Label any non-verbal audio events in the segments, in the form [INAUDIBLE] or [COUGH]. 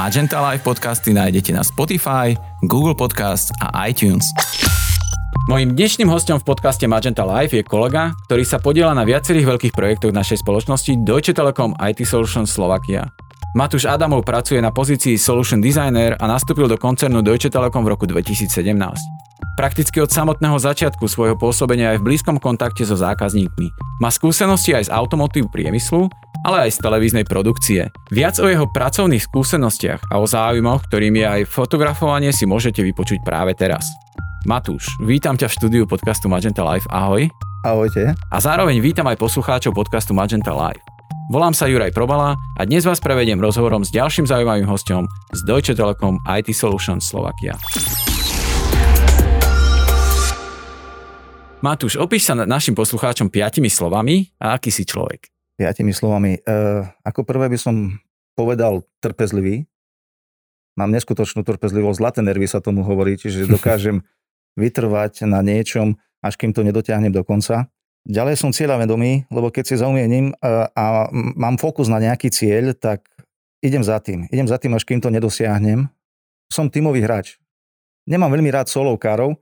Magenta Live podcasty nájdete na Spotify, Google Podcast a iTunes. Mojím dnešným hostom v podcaste Magenta Live je kolega, ktorý sa podiela na viacerých veľkých projektoch našej spoločnosti Deutsche Telekom IT Solutions Slovakia. Matúš Adamov pracuje na pozícii Solution Designer a nastúpil do koncernu Deutsche Telekom v roku 2017. Prakticky od samotného začiatku svojho pôsobenia je v blízkom kontakte so zákazníkmi. Má skúsenosti aj z automotív priemyslu, ale aj z televíznej produkcie. Viac o jeho pracovných skúsenostiach a o záujmoch, ktorým je aj fotografovanie, si môžete vypočuť práve teraz. Matúš, vítam ťa v štúdiu podcastu Magenta Live. Ahoj. Ahojte. A zároveň vítam aj poslucháčov podcastu Magenta Live. Volám sa Juraj Probala a dnes vás prevediem rozhovorom s ďalším zaujímavým hostom z Deutsche Telekom IT Solutions Slovakia. Matúš, opíš sa našim poslucháčom piatimi slovami a aký si človek? Piatimi slovami. E, ako prvé by som povedal trpezlivý. Mám neskutočnú trpezlivosť, zlaté nervy sa tomu hovorí, čiže [LAUGHS] dokážem vytrvať na niečom, až kým to nedotiahnem do konca. Ďalej som cieľavedomý, lebo keď si zaumiením a, e, a mám fokus na nejaký cieľ, tak idem za tým. Idem za tým, až kým to nedosiahnem. Som tímový hráč. Nemám veľmi rád solovkárov,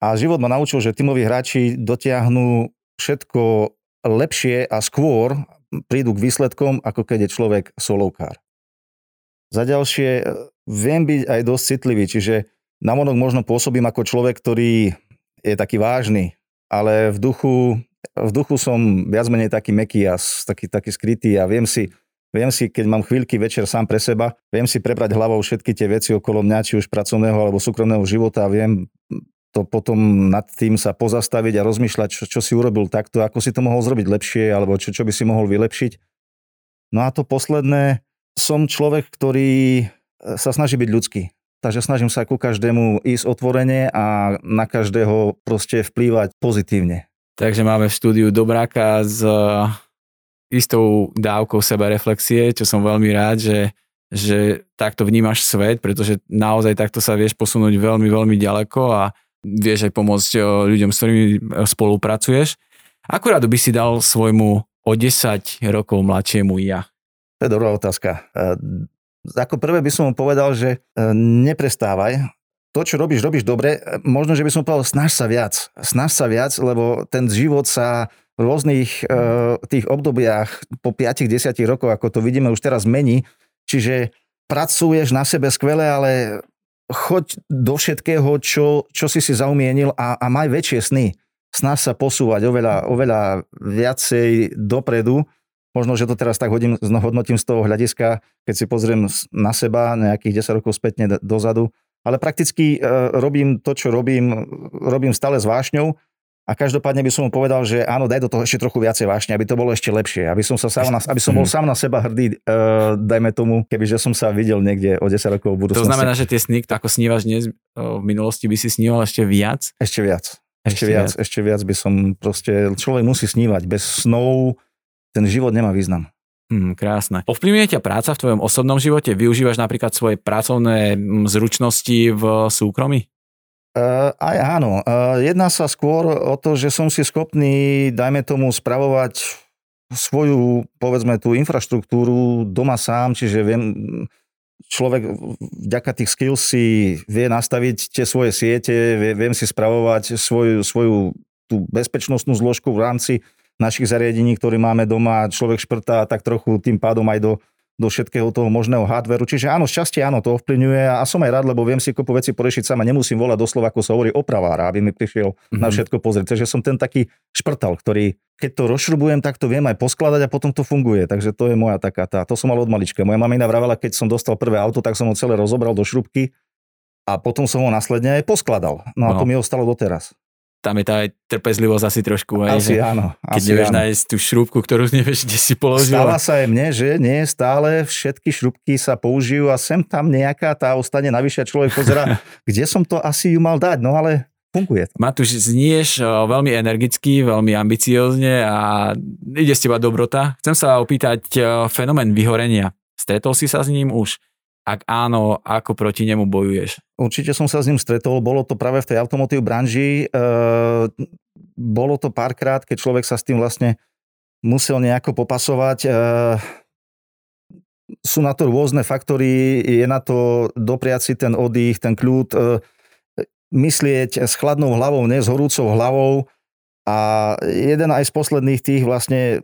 a život ma naučil, že tímoví hráči dotiahnu všetko lepšie a skôr prídu k výsledkom, ako keď je človek solovkár. Za ďalšie, viem byť aj dosť citlivý, čiže na monok možno pôsobím ako človek, ktorý je taký vážny, ale v duchu, v duchu som viac menej taký meký a taký, taký skrytý a viem si, viem si, keď mám chvíľky večer sám pre seba, viem si prebrať hlavou všetky tie veci okolo mňa, či už pracovného alebo súkromného života a viem to potom nad tým sa pozastaviť a rozmýšľať, čo, čo si urobil takto, ako si to mohol zrobiť lepšie, alebo čo, čo by si mohol vylepšiť. No a to posledné, som človek, ktorý e, sa snaží byť ľudský. Takže snažím sa ku každému ísť otvorene a na každého proste vplývať pozitívne. Takže máme v štúdiu Dobráka s e, istou dávkou sebareflexie, čo som veľmi rád, že, že takto vnímaš svet, pretože naozaj takto sa vieš posunúť veľmi, veľmi ďaleko a vieš aj pomôcť eh, ľuďom, s ktorými eh, spolupracuješ. Akurát by si dal svojmu o 10 rokov mladšiemu ja? To je dobrá otázka. Eh, ako prvé by som mu povedal, že neprestávaj. To, čo robíš, robíš dobre. Možno, že by som povedal, snaž sa viac. Snaž sa viac, lebo ten život sa v rôznych tých obdobiach po 5-10 rokoch, ako to vidíme už teraz, mení. Čiže pracuješ na sebe skvele, ale choď do všetkého, čo, čo si si zaumienil a, a maj väčšie sny. Snaž sa posúvať oveľa, oveľa viacej dopredu. Možno, že to teraz tak hodím, hodnotím z toho hľadiska, keď si pozriem na seba nejakých 10 rokov spätne dozadu. Ale prakticky e, robím to, čo robím, robím stále s vášňou a každopádne by som mu povedal, že áno, daj do toho ešte trochu viacej vášne, aby to bolo ešte lepšie, aby som, sa sám na, aby som bol sám na seba hrdý, uh, dajme tomu, kebyže som sa videl niekde o 10 rokov v budúcnosti. To znamená, že tie sny, ako snívaš dnes, v minulosti by si sníval ešte viac? Ešte viac. Ešte, ešte viac, viac, ešte viac by som proste, človek musí snívať. Bez snov ten život nemá význam. Hmm, krásne. Ovplyvňuje ťa práca v tvojom osobnom živote? Využívaš napríklad svoje pracovné mm, zručnosti v súkromí? Uh, aj áno. Uh, jedná sa skôr o to, že som si schopný, dajme tomu, spravovať svoju, povedzme, tú infraštruktúru doma sám, čiže viem, človek vďaka tých skills si vie nastaviť tie svoje siete, vie, viem si spravovať svoju, svoju tú bezpečnostnú zložku v rámci našich zariadení, ktoré máme doma. Človek šprtá tak trochu tým pádom aj do do všetkého toho možného hardveru. Čiže áno, šťastie áno, to ovplyvňuje a som aj rád, lebo viem si kopu veci porešiť sama. Nemusím volať doslova, ako sa hovorí, opravára, aby mi prišiel mm-hmm. na mhm. všetko pozrieť. Takže som ten taký šprtal, ktorý keď to rozšrubujem, tak to viem aj poskladať a potom to funguje. Takže to je moja taká tá. To som mal od malička. Moja mamina vravela, keď som dostal prvé auto, tak som ho celé rozobral do šrubky a potom som ho následne aj poskladal. No a no. to mi ostalo doteraz tam je tá aj trpezlivosť asi trošku. Aj, asi že áno. Keď asi nevieš áno. nájsť tú šrúbku, ktorú nevieš, kde si položil. Stáva sa aj mne, že nie stále všetky šrúbky sa použijú a sem tam nejaká tá ostane navyše človek pozera, [LAUGHS] kde som to asi ju mal dať, no ale funguje to. Matúš, znieš veľmi energicky, veľmi ambiciózne a ide z teba dobrota. Chcem sa opýtať fenomén vyhorenia. Stretol si sa s ním už? Ak áno, ako proti nemu bojuješ? Určite som sa s ním stretol, bolo to práve v tej automotív branži. E, bolo to párkrát, keď človek sa s tým vlastne musel nejako popasovať. E, sú na to rôzne faktory, je na to dopriať si ten oddych, ten kľud, e, myslieť s chladnou hlavou, nie s horúcou hlavou. A jeden aj z posledných tých vlastne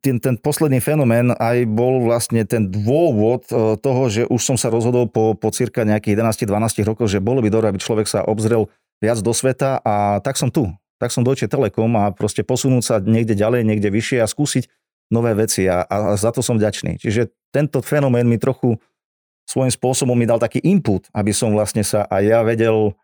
ten, ten posledný fenomén aj bol vlastne ten dôvod e, toho, že už som sa rozhodol po, po cirka nejakých 11-12 rokov, že bolo by dobré, aby človek sa obzrel viac do sveta a tak som tu. Tak som Deutsche Telekom a proste posunúť sa niekde ďalej, niekde vyššie a skúsiť nové veci a, a za to som vďačný. Čiže tento fenomén mi trochu svojím spôsobom mi dal taký input, aby som vlastne sa aj ja vedel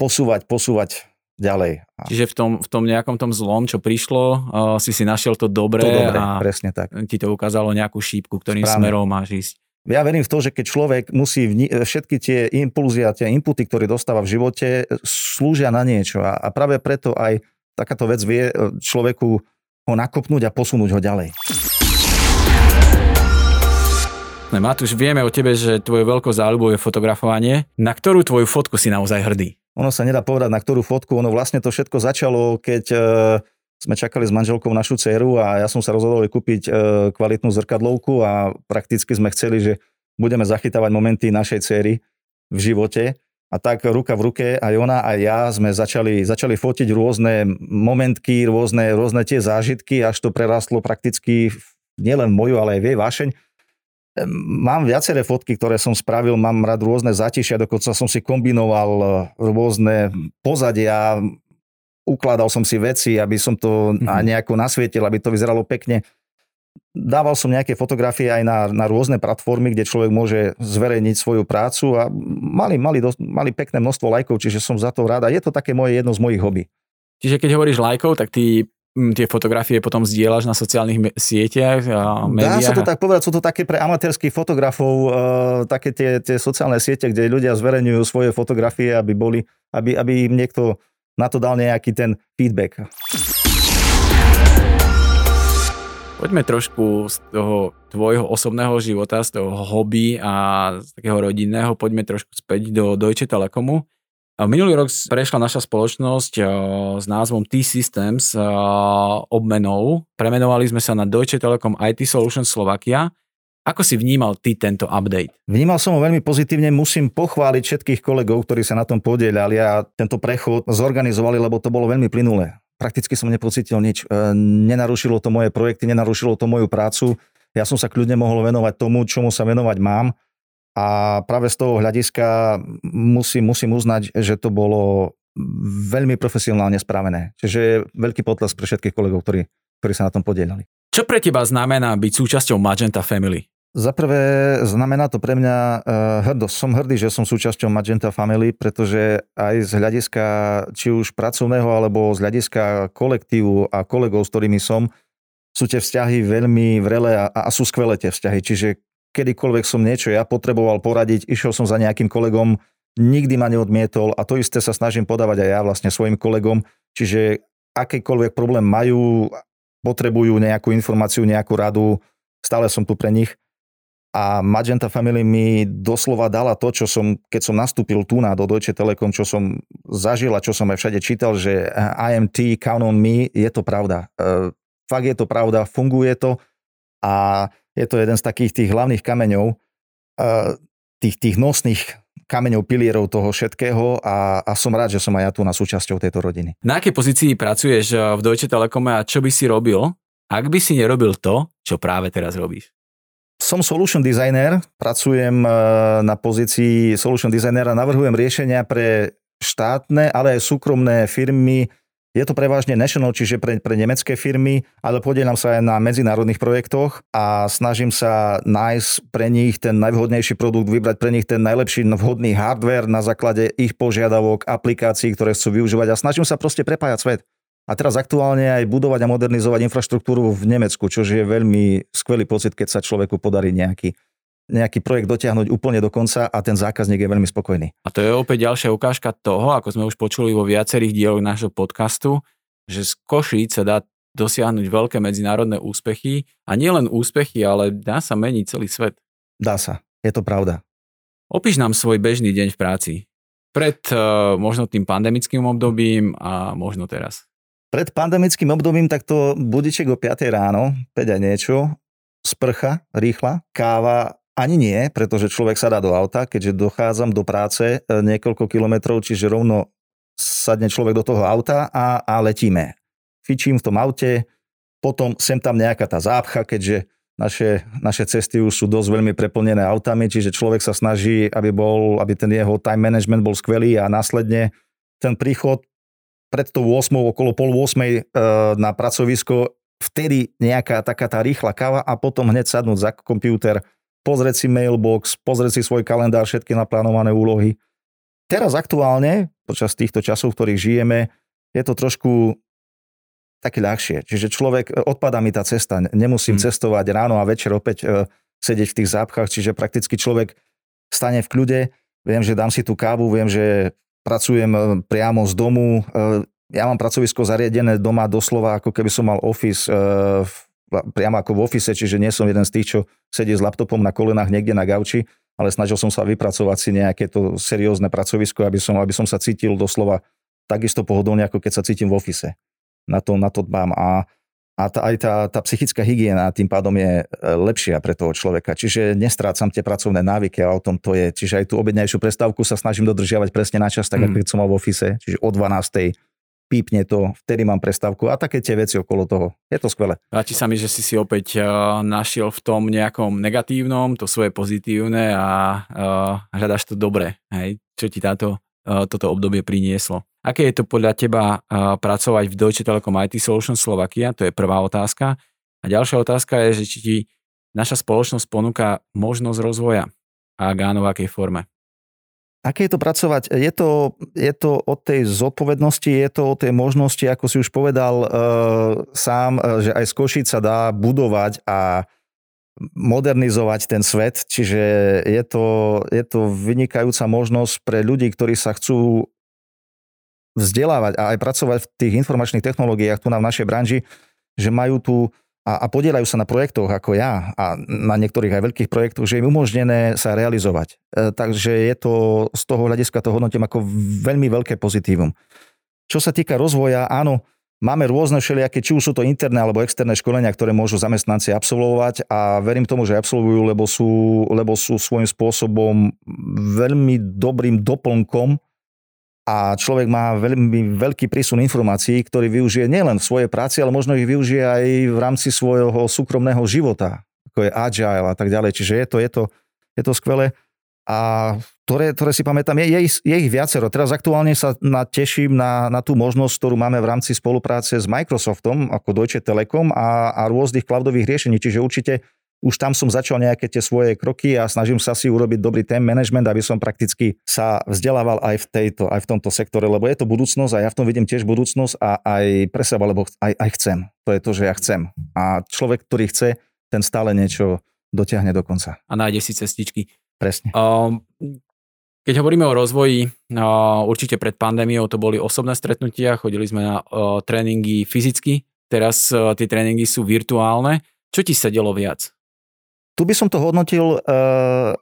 posúvať, posúvať ďalej. Čiže v tom, v tom nejakom tom zlom, čo prišlo, uh, si si našiel to dobré, to dobré a presne tak. ti to ukázalo nejakú šípku, ktorým Správne. smerom máš ísť. Ja verím v to, že keď človek musí vni- všetky tie impulzy a tie inputy, ktoré dostáva v živote, slúžia na niečo. A, a práve preto aj takáto vec vie e, človeku ho nakopnúť a posunúť ho ďalej. Matúš, vieme o tebe, že tvoje veľkou záľubou je fotografovanie. Na ktorú tvoju fotku si naozaj hrdý? ono sa nedá povedať na ktorú fotku, ono vlastne to všetko začalo, keď e, sme čakali s manželkou našu dceru a ja som sa rozhodol kúpiť e, kvalitnú zrkadlovku a prakticky sme chceli, že budeme zachytávať momenty našej cery v živote. A tak ruka v ruke aj ona aj ja sme začali, začali fotiť rôzne momentky, rôzne, rôzne tie zážitky, až to prerastlo prakticky nielen moju, ale aj v jej vášeň. Mám viaceré fotky, ktoré som spravil, mám rád rôzne zatišia, dokonca som si kombinoval e, rôzne pozadia, ukladal som si veci, aby som to mm-hmm. nejako nasvietil, aby to vyzeralo pekne. Dával som nejaké fotografie aj na, na rôzne platformy, kde človek môže zverejniť svoju prácu a mali, mali, dosť, mali pekné množstvo lajkov, čiže som za to rád a je to také moje jedno z mojich hobby. Čiže keď hovoríš lajkov, tak ty tie fotografie potom zdieľaš na sociálnych sieťach a médiách? Dá sa to tak povedať, sú to také pre amatérských fotografov, uh, také tie, tie sociálne siete, kde ľudia zverejňujú svoje fotografie, aby, boli, aby, aby im niekto na to dal nejaký ten feedback. Poďme trošku z toho tvojho osobného života, z toho hobby a z takého rodinného, poďme trošku späť do Deutsche Telekomu. Minulý rok prešla naša spoločnosť eh, s názvom T-Systems eh, obmenou. Premenovali sme sa na Deutsche Telekom IT Solutions Slovakia. Ako si vnímal ty tento update? Vnímal som ho veľmi pozitívne, musím pochváliť všetkých kolegov, ktorí sa na tom podielali a tento prechod zorganizovali, lebo to bolo veľmi plynulé. Prakticky som nepocítil nič. Eh, nenarušilo to moje projekty, nenarušilo to moju prácu. Ja som sa kľudne mohol venovať tomu, čomu sa venovať mám a práve z toho hľadiska musím, musím uznať, že to bolo veľmi profesionálne spravené. Čiže veľký potles pre všetkých kolegov, ktorí, ktorí sa na tom podielali. Čo pre teba znamená byť súčasťou Magenta Family? Za prvé znamená to pre mňa uh, hrdosť. Som hrdý, že som súčasťou Magenta Family, pretože aj z hľadiska či už pracovného alebo z hľadiska kolektívu a kolegov, s ktorými som, sú tie vzťahy veľmi vrele a, a sú skvelé tie vzťahy. Čiže kedykoľvek som niečo ja potreboval poradiť, išiel som za nejakým kolegom, nikdy ma neodmietol a to isté sa snažím podávať aj ja vlastne svojim kolegom, čiže akýkoľvek problém majú, potrebujú nejakú informáciu, nejakú radu, stále som tu pre nich. A Magenta Family mi doslova dala to, čo som, keď som nastúpil tu na do Deutsche Telekom, čo som zažil a čo som aj všade čítal, že IMT, count on me, je to pravda. E, fakt je to pravda, funguje to a je to jeden z takých tých hlavných kameňov, tých, tých nosných kameňov, pilierov toho všetkého a, a som rád, že som aj ja tu na súčasťou tejto rodiny. Na akej pozícii pracuješ eh, v Deutsche Telekome a čo by si robil, ak by si nerobil to, čo práve teraz robíš? Som solution designer, pracujem eh, na pozícii solution designera, navrhujem riešenia pre štátne, ale aj súkromné firmy, je to prevažne national, čiže pre, pre nemecké firmy, ale podielam sa aj na medzinárodných projektoch a snažím sa nájsť pre nich ten najvhodnejší produkt, vybrať pre nich ten najlepší vhodný hardware na základe ich požiadavok, aplikácií, ktoré chcú využívať a snažím sa proste prepájať svet. A teraz aktuálne aj budovať a modernizovať infraštruktúru v Nemecku, čo je veľmi skvelý pocit, keď sa človeku podarí nejaký nejaký projekt dotiahnuť úplne do konca a ten zákazník je veľmi spokojný. A to je opäť ďalšia ukážka toho, ako sme už počuli vo viacerých dieloch nášho podcastu, že z Košíc sa dá dosiahnuť veľké medzinárodné úspechy a nielen úspechy, ale dá sa meniť celý svet. Dá sa, je to pravda. Opíš nám svoj bežný deň v práci. Pred uh, možno tým pandemickým obdobím a možno teraz. Pred pandemickým obdobím takto budiček o 5 ráno, 5 a niečo, sprcha rýchla, káva ani nie, pretože človek sa dá do auta, keďže dochádzam do práce e, niekoľko kilometrov, čiže rovno sadne človek do toho auta a, a letíme. Fičím v tom aute, potom sem tam nejaká tá zápcha, keďže naše, naše cesty už sú dosť veľmi preplnené autami, čiže človek sa snaží, aby, bol, aby ten jeho time management bol skvelý a následne ten príchod pred tou 8, okolo pol 8 e, na pracovisko, vtedy nejaká taká tá rýchla káva a potom hneď sadnúť za počítač, pozrieť si mailbox, pozrieť si svoj kalendár, všetky naplánované úlohy. Teraz aktuálne, počas týchto časov, v ktorých žijeme, je to trošku také ľahšie. Čiže človek, e, odpadá mi tá cesta, nemusím hmm. cestovať ráno a večer opäť uh, sedieť v tých zápchách, čiže prakticky človek stane v kľude, viem, že dám si tú kávu, viem, že pracujem e, priamo z domu, uh, ja mám pracovisko zariadené doma doslova, ako keby som mal office uh, v priamo ako v ofise, čiže nie som jeden z tých, čo sedí s laptopom na kolenách niekde na gauči, ale snažil som sa vypracovať si nejaké to seriózne pracovisko, aby som, aby som sa cítil doslova takisto pohodlne, ako keď sa cítim v ofise. Na to, na to dbám. A, a tá, aj tá, tá psychická hygiena tým pádom je e, lepšia pre toho človeka. Čiže nestrácam tie pracovné návyky a o tom to je. Čiže aj tú obednejšiu prestávku sa snažím dodržiavať presne na čas, tak mm. ako keď som mal v ofise, čiže o 12 pípne to, vtedy mám prestávku a také tie veci okolo toho. Je to skvelé. Páči sa mi, že si si opäť uh, našiel v tom nejakom negatívnom to svoje pozitívne a uh, hľadaš to dobre, hej? čo ti táto, uh, toto obdobie prinieslo. Aké je to podľa teba pracovať v Deutsche Telekom IT Solutions Slovakia? To je prvá otázka. A ďalšia otázka je, že či ti naša spoločnosť ponúka možnosť rozvoja a áno, v akej forme. Aké je to pracovať? Je to, je to o tej zodpovednosti, je to o tej možnosti, ako si už povedal e, sám, e, že aj z Košic sa dá budovať a modernizovať ten svet, čiže je to, je to vynikajúca možnosť pre ľudí, ktorí sa chcú vzdelávať a aj pracovať v tých informačných technológiách tu na v našej branži, že majú tu a, a podielajú sa na projektoch ako ja a na niektorých aj veľkých projektoch, že im umožnené sa realizovať. E, takže je to z toho hľadiska to hodnotím ako veľmi veľké pozitívum. Čo sa týka rozvoja, áno, máme rôzne všelijaké, či už sú to interné alebo externé školenia, ktoré môžu zamestnanci absolvovať a verím tomu, že absolvujú, lebo sú, lebo sú svojím spôsobom veľmi dobrým doplnkom a človek má veľmi veľký prísun informácií, ktorý využije nielen v svojej práci, ale možno ich využije aj v rámci svojho súkromného života, ako je agile a tak ďalej. Čiže je to, je to, je to skvelé. A ktoré, ktoré si pamätám, je, je, ich, je ich viacero. Teraz aktuálne sa na, teším na, na tú možnosť, ktorú máme v rámci spolupráce s Microsoftom, ako Deutsche Telekom a, a rôznych cloudových riešení. Čiže určite už tam som začal nejaké tie svoje kroky a snažím sa si urobiť dobrý ten management, aby som prakticky sa vzdelával aj v, tejto, aj v tomto sektore, lebo je to budúcnosť a ja v tom vidím tiež budúcnosť a aj pre seba, lebo aj, aj chcem. To je to, že ja chcem. A človek, ktorý chce, ten stále niečo dotiahne do konca. A nájde si cestičky. Presne. Um, keď hovoríme o rozvoji, uh, určite pred pandémiou to boli osobné stretnutia, chodili sme na uh, tréningy fyzicky, teraz uh, tie tréningy sú virtuálne. Čo ti sedelo viac? Tu by som to hodnotil, uh,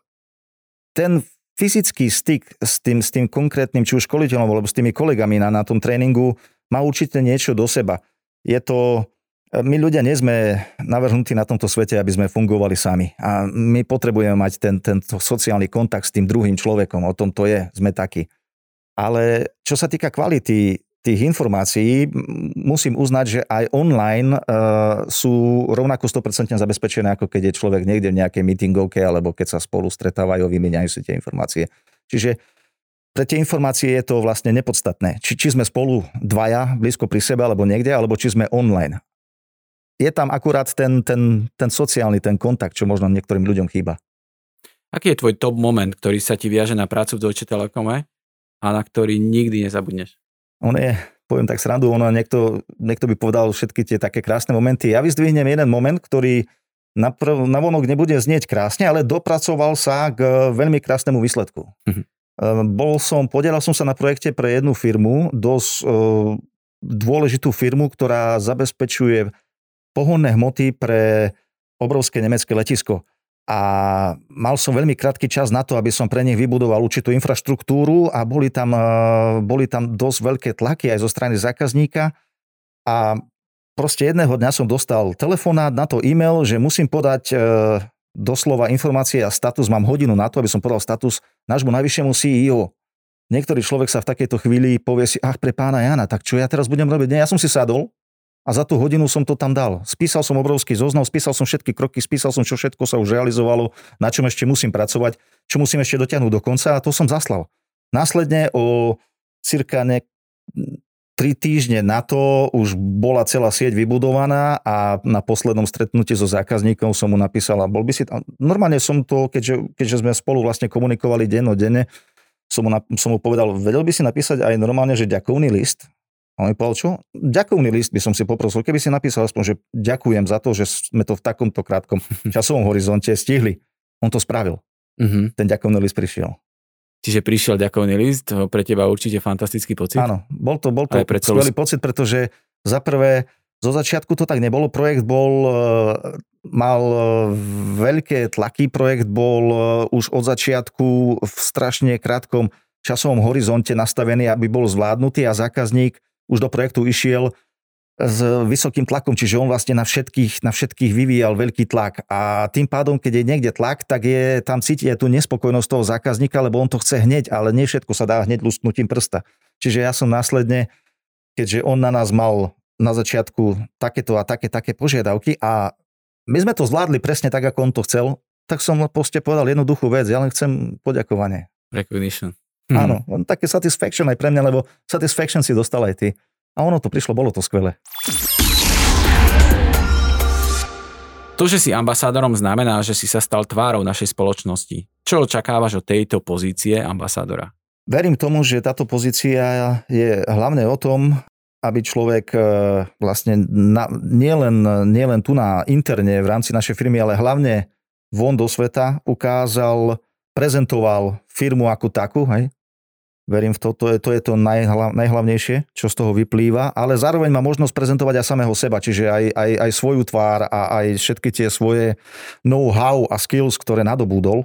ten fyzický styk s tým, s tým konkrétnym, či už školiteľom, alebo s tými kolegami na, na tom tréningu, má určite niečo do seba. Je to, eh, my ľudia nie sme navrhnutí na tomto svete, aby sme fungovali sami. A my potrebujeme mať ten, ten sociálny kontakt s tým druhým človekom. O tom to je, sme takí. Ale čo sa týka kvality tých informácií musím uznať, že aj online uh, sú rovnako 100% zabezpečené, ako keď je človek niekde v nejakej meetingovke, alebo keď sa spolu stretávajú, vymieňajú si tie informácie. Čiže pre tie informácie je to vlastne nepodstatné. Či, či sme spolu dvaja, blízko pri sebe, alebo niekde, alebo či sme online. Je tam akurát ten, ten, ten sociálny, ten kontakt, čo možno niektorým ľuďom chýba. Aký je tvoj top moment, ktorý sa ti viaže na prácu v Deutsche Telekome a na ktorý nikdy nezabudneš? On je, poviem tak srandu, ono niekto, niekto by povedal všetky tie také krásne momenty. Ja vyzdvihnem jeden moment, ktorý na, prv, na vonok nebude znieť krásne, ale dopracoval sa k veľmi krásnemu výsledku. Mm-hmm. Bol som, podielal som sa na projekte pre jednu firmu, dosť uh, dôležitú firmu, ktorá zabezpečuje pohonné hmoty pre obrovské nemecké letisko a mal som veľmi krátky čas na to, aby som pre nich vybudoval určitú infraštruktúru a boli tam, e, boli tam dosť veľké tlaky aj zo strany zákazníka a proste jedného dňa som dostal telefonát na to e-mail, že musím podať e, doslova informácie a status, mám hodinu na to, aby som podal status nášmu najvyššiemu CEO. Niektorý človek sa v takejto chvíli povie si, ach, pre pána Jana, tak čo ja teraz budem robiť? Nie, ja som si sadol a za tú hodinu som to tam dal. Spísal som obrovský zoznam, spísal som všetky kroky, spísal som, čo všetko sa už realizovalo, na čom ešte musím pracovať, čo musím ešte dotiahnuť do konca a to som zaslal. Následne o cirka ne, tri týždne na to už bola celá sieť vybudovaná a na poslednom stretnutí so zákazníkom som mu napísal a bol by si tam... Normálne som to, keďže, keďže sme spolu vlastne komunikovali denne, som mu, som mu povedal, vedel by si napísať aj normálne, že ďakovný list. On mi povedal, čo? Ďakovný list by som si poprosil, keby si napísal aspoň, že ďakujem za to, že sme to v takomto krátkom [LAUGHS] časovom horizonte stihli. On to spravil. Mm-hmm. Ten ďakovný list prišiel. Čiže prišiel ďakovný list, pre teba určite fantastický pocit. Áno, bol to, bol to skvelý celú... pocit, pretože za prvé, zo začiatku to tak nebolo, projekt bol, e, mal e, veľké tlaky, projekt bol e, už od začiatku v strašne krátkom časovom horizonte nastavený, aby bol zvládnutý a zákazník už do projektu išiel s vysokým tlakom, čiže on vlastne na všetkých, na všetkých vyvíjal veľký tlak. A tým pádom, keď je niekde tlak, tak je tam cítiť tú nespokojnosť toho zákazníka, lebo on to chce hneď, ale nie všetko sa dá hneď lusknutím prsta. Čiže ja som následne, keďže on na nás mal na začiatku takéto a také, také požiadavky a my sme to zvládli presne tak, ako on to chcel, tak som proste povedal jednoduchú vec, ja len chcem poďakovanie. Recognition. Hm. Áno, také satisfaction aj pre mňa, lebo satisfaction si dostal aj ty. A ono to prišlo, bolo to skvelé. To, že si ambasádorom znamená, že si sa stal tvárou našej spoločnosti. Čo očakávaš od tejto pozície ambasádora? Verím tomu, že táto pozícia je hlavne o tom, aby človek e, vlastne na, nielen, nielen tu na interne v rámci našej firmy, ale hlavne von do sveta ukázal, prezentoval firmu ako takú, hej, Verím v to, to je to, je to najhla, najhlavnejšie, čo z toho vyplýva, ale zároveň má možnosť prezentovať aj samého seba, čiže aj, aj, aj svoju tvár a aj všetky tie svoje know-how a skills, ktoré nadobúdol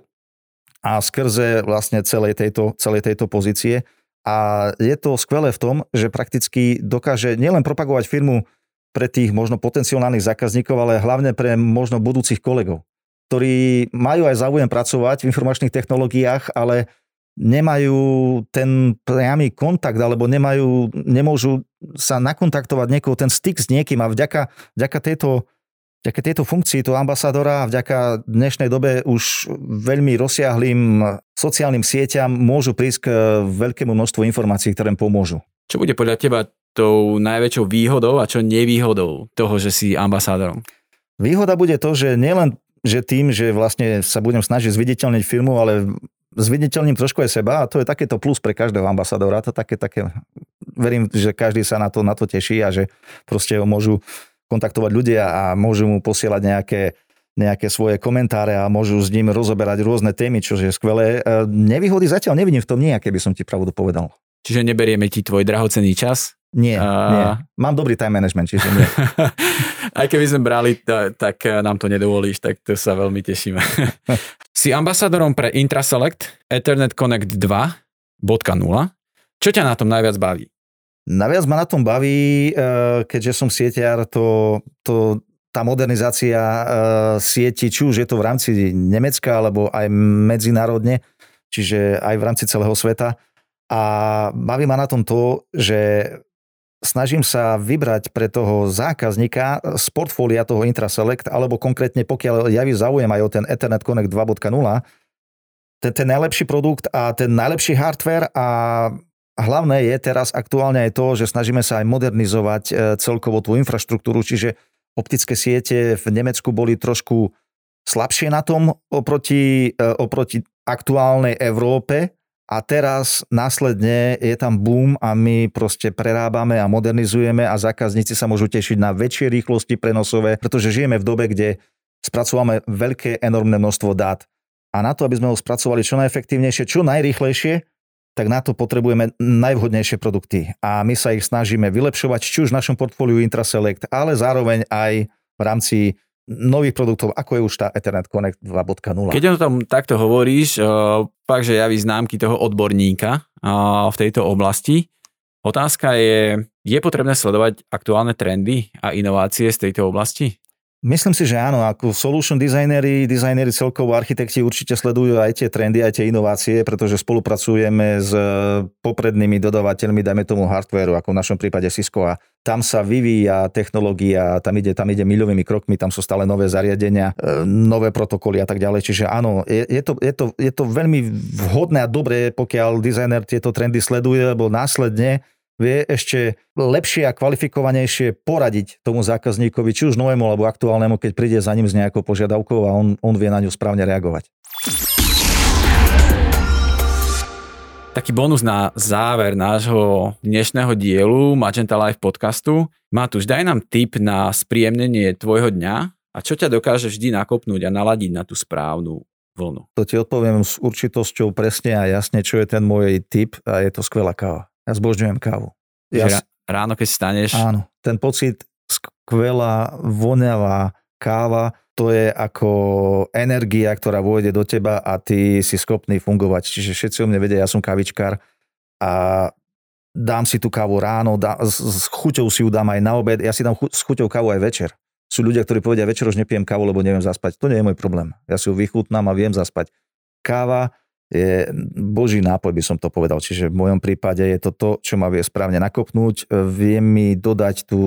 a skrze vlastne celej tejto, celej tejto pozície. A je to skvelé v tom, že prakticky dokáže nielen propagovať firmu pre tých možno potenciálnych zákazníkov, ale hlavne pre možno budúcich kolegov, ktorí majú aj záujem pracovať v informačných technológiách, ale nemajú ten priamy kontakt alebo nemajú, nemôžu sa nakontaktovať niekoho, ten styk s niekým a vďaka, vďaka tejto Vďaka tejto funkcii toho ambasádora, vďaka dnešnej dobe už veľmi rozsiahlým sociálnym sieťam môžu prísť k veľkému množstvu informácií, ktoré pomôžu. Čo bude podľa teba tou najväčšou výhodou a čo nevýhodou toho, že si ambasádorom? Výhoda bude to, že nielen že tým, že vlastne sa budem snažiť zviditeľniť firmu, ale zviditeľním trošku aj seba a to je takéto plus pre každého ambasadora. To také, také, verím, že každý sa na to, na to teší a že proste ho môžu kontaktovať ľudia a môžu mu posielať nejaké, nejaké svoje komentáre a môžu s ním rozoberať rôzne témy, čo je skvelé. E, nevýhody zatiaľ nevidím v tom nejaké, by som ti pravdu povedal. Čiže neberieme ti tvoj drahocený čas? Nie, a... nie. Mám dobrý time management, čiže nie. [LAUGHS] Aj keby sme brali, tak nám to nedovolíš, tak to sa veľmi tešíme. [LAUGHS] si ambasadorom pre Intraselect Ethernet Connect 2.0. Čo ťa na tom najviac baví? Najviac ma na tom baví, eh, keďže som sieťar, to, to, tá modernizácia eh, sieti, či už je to v rámci Nemecka, alebo aj medzinárodne, čiže aj v rámci celého sveta. A baví ma na tom to, že snažím sa vybrať pre toho zákazníka z portfólia toho Intraselect, alebo konkrétne pokiaľ javí záujem aj o ten Ethernet Connect 2.0, ten, ten najlepší produkt a ten najlepší hardware a hlavné je teraz aktuálne aj to, že snažíme sa aj modernizovať e, celkovo tú infraštruktúru, čiže optické siete v Nemecku boli trošku slabšie na tom oproti, e, oproti aktuálnej Európe, a teraz následne je tam boom a my proste prerábame a modernizujeme a zákazníci sa môžu tešiť na väčšie rýchlosti prenosové, pretože žijeme v dobe, kde spracovávame veľké, enormné množstvo dát. A na to, aby sme ho spracovali čo najefektívnejšie, čo najrýchlejšie, tak na to potrebujeme najvhodnejšie produkty. A my sa ich snažíme vylepšovať, či už v našom portfóliu Intraselect, ale zároveň aj v rámci nových produktov, ako je už tá Ethernet Connect 2.0. Keď o tom takto hovoríš, uh, fakt, že javí známky toho odborníka uh, v tejto oblasti. Otázka je, je potrebné sledovať aktuálne trendy a inovácie z tejto oblasti? Myslím si, že áno, ako solution designery, designery celkovo, architekti určite sledujú aj tie trendy, aj tie inovácie, pretože spolupracujeme s poprednými dodávateľmi, dajme tomu hardwareu, ako v našom prípade Cisco a tam sa vyvíja technológia, tam ide, tam ide milovými krokmi, tam sú stále nové zariadenia, e, nové protokoly a tak ďalej. Čiže áno, je, je, to, je, to, je to veľmi vhodné a dobré, pokiaľ dizajner tieto trendy sleduje, lebo následne vie ešte lepšie a kvalifikovanejšie poradiť tomu zákazníkovi, či už novému alebo aktuálnemu, keď príde za ním s nejakou požiadavkou a on, on vie na ňu správne reagovať. Taký bonus na záver nášho dnešného dielu Magenta Live podcastu. Matúš, daj nám tip na spríjemnenie tvojho dňa a čo ťa dokáže vždy nakopnúť a naladiť na tú správnu vlnu. To ti odpoviem s určitosťou presne a jasne, čo je ten môj tip a je to skvelá káva. Ja zbožňujem kávu. Ja, že ráno, keď staneš... Áno, ten pocit skvelá, voňavá káva, to je ako energia, ktorá vôjde do teba a ty si schopný fungovať. Čiže všetci o mne vedia, ja som kavičkár a dám si tú kávu ráno, dá, s, s chuťou si ju dám aj na obed, ja si dám chu, s chuťou kávu aj večer. Sú ľudia, ktorí povedia, večer už nepijem kávu, lebo neviem zaspať. To nie je môj problém. Ja si ju vychutnám a viem zaspať. Káva je boží nápoj, by som to povedal. Čiže v mojom prípade je to to, čo ma vie správne nakopnúť, vie mi dodať tú,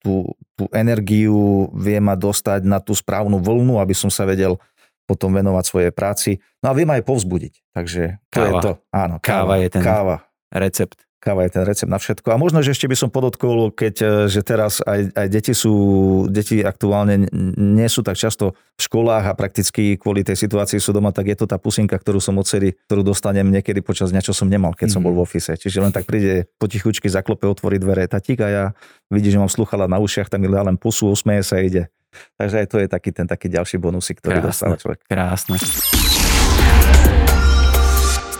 tú, tú energiu, vie ma dostať na tú správnu vlnu, aby som sa vedel potom venovať svojej práci. No a vie ma aj povzbudiť. Takže to káva. je to. Áno, káva, káva je ten káva. recept káva je ten recept na všetko. A možno, že ešte by som podotkol, keď, e, že teraz aj, aj deti sú, deti aktuálne nie sú tak často v školách a prakticky kvôli tej situácii sú doma, tak je to tá pusinka, ktorú som odsedy, ktorú dostanem niekedy počas dňa, čo som nemal, keď mm-hmm. som bol v ofise. Čiže len tak príde potichučky, zaklope, otvorí dvere tatík a ja vidí, že mám sluchala na ušiach, tak mi len pusu, usmeje sa ide. Takže aj to je taký ten taký ďalší bonusik, ktorý krásne, dostáva človek. Krásne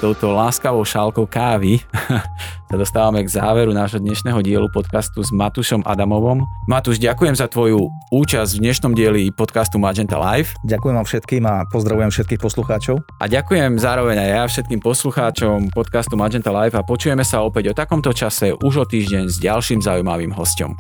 touto láskavou šálkou kávy [LAUGHS] sa dostávame k záveru nášho dnešného dielu podcastu s Matušom Adamovom. Matuš, ďakujem za tvoju účasť v dnešnom dieli podcastu Magenta Live. Ďakujem vám všetkým a pozdravujem všetkých poslucháčov. A ďakujem zároveň aj ja všetkým poslucháčom podcastu Magenta Live a počujeme sa opäť o takomto čase už o týždeň s ďalším zaujímavým hostom.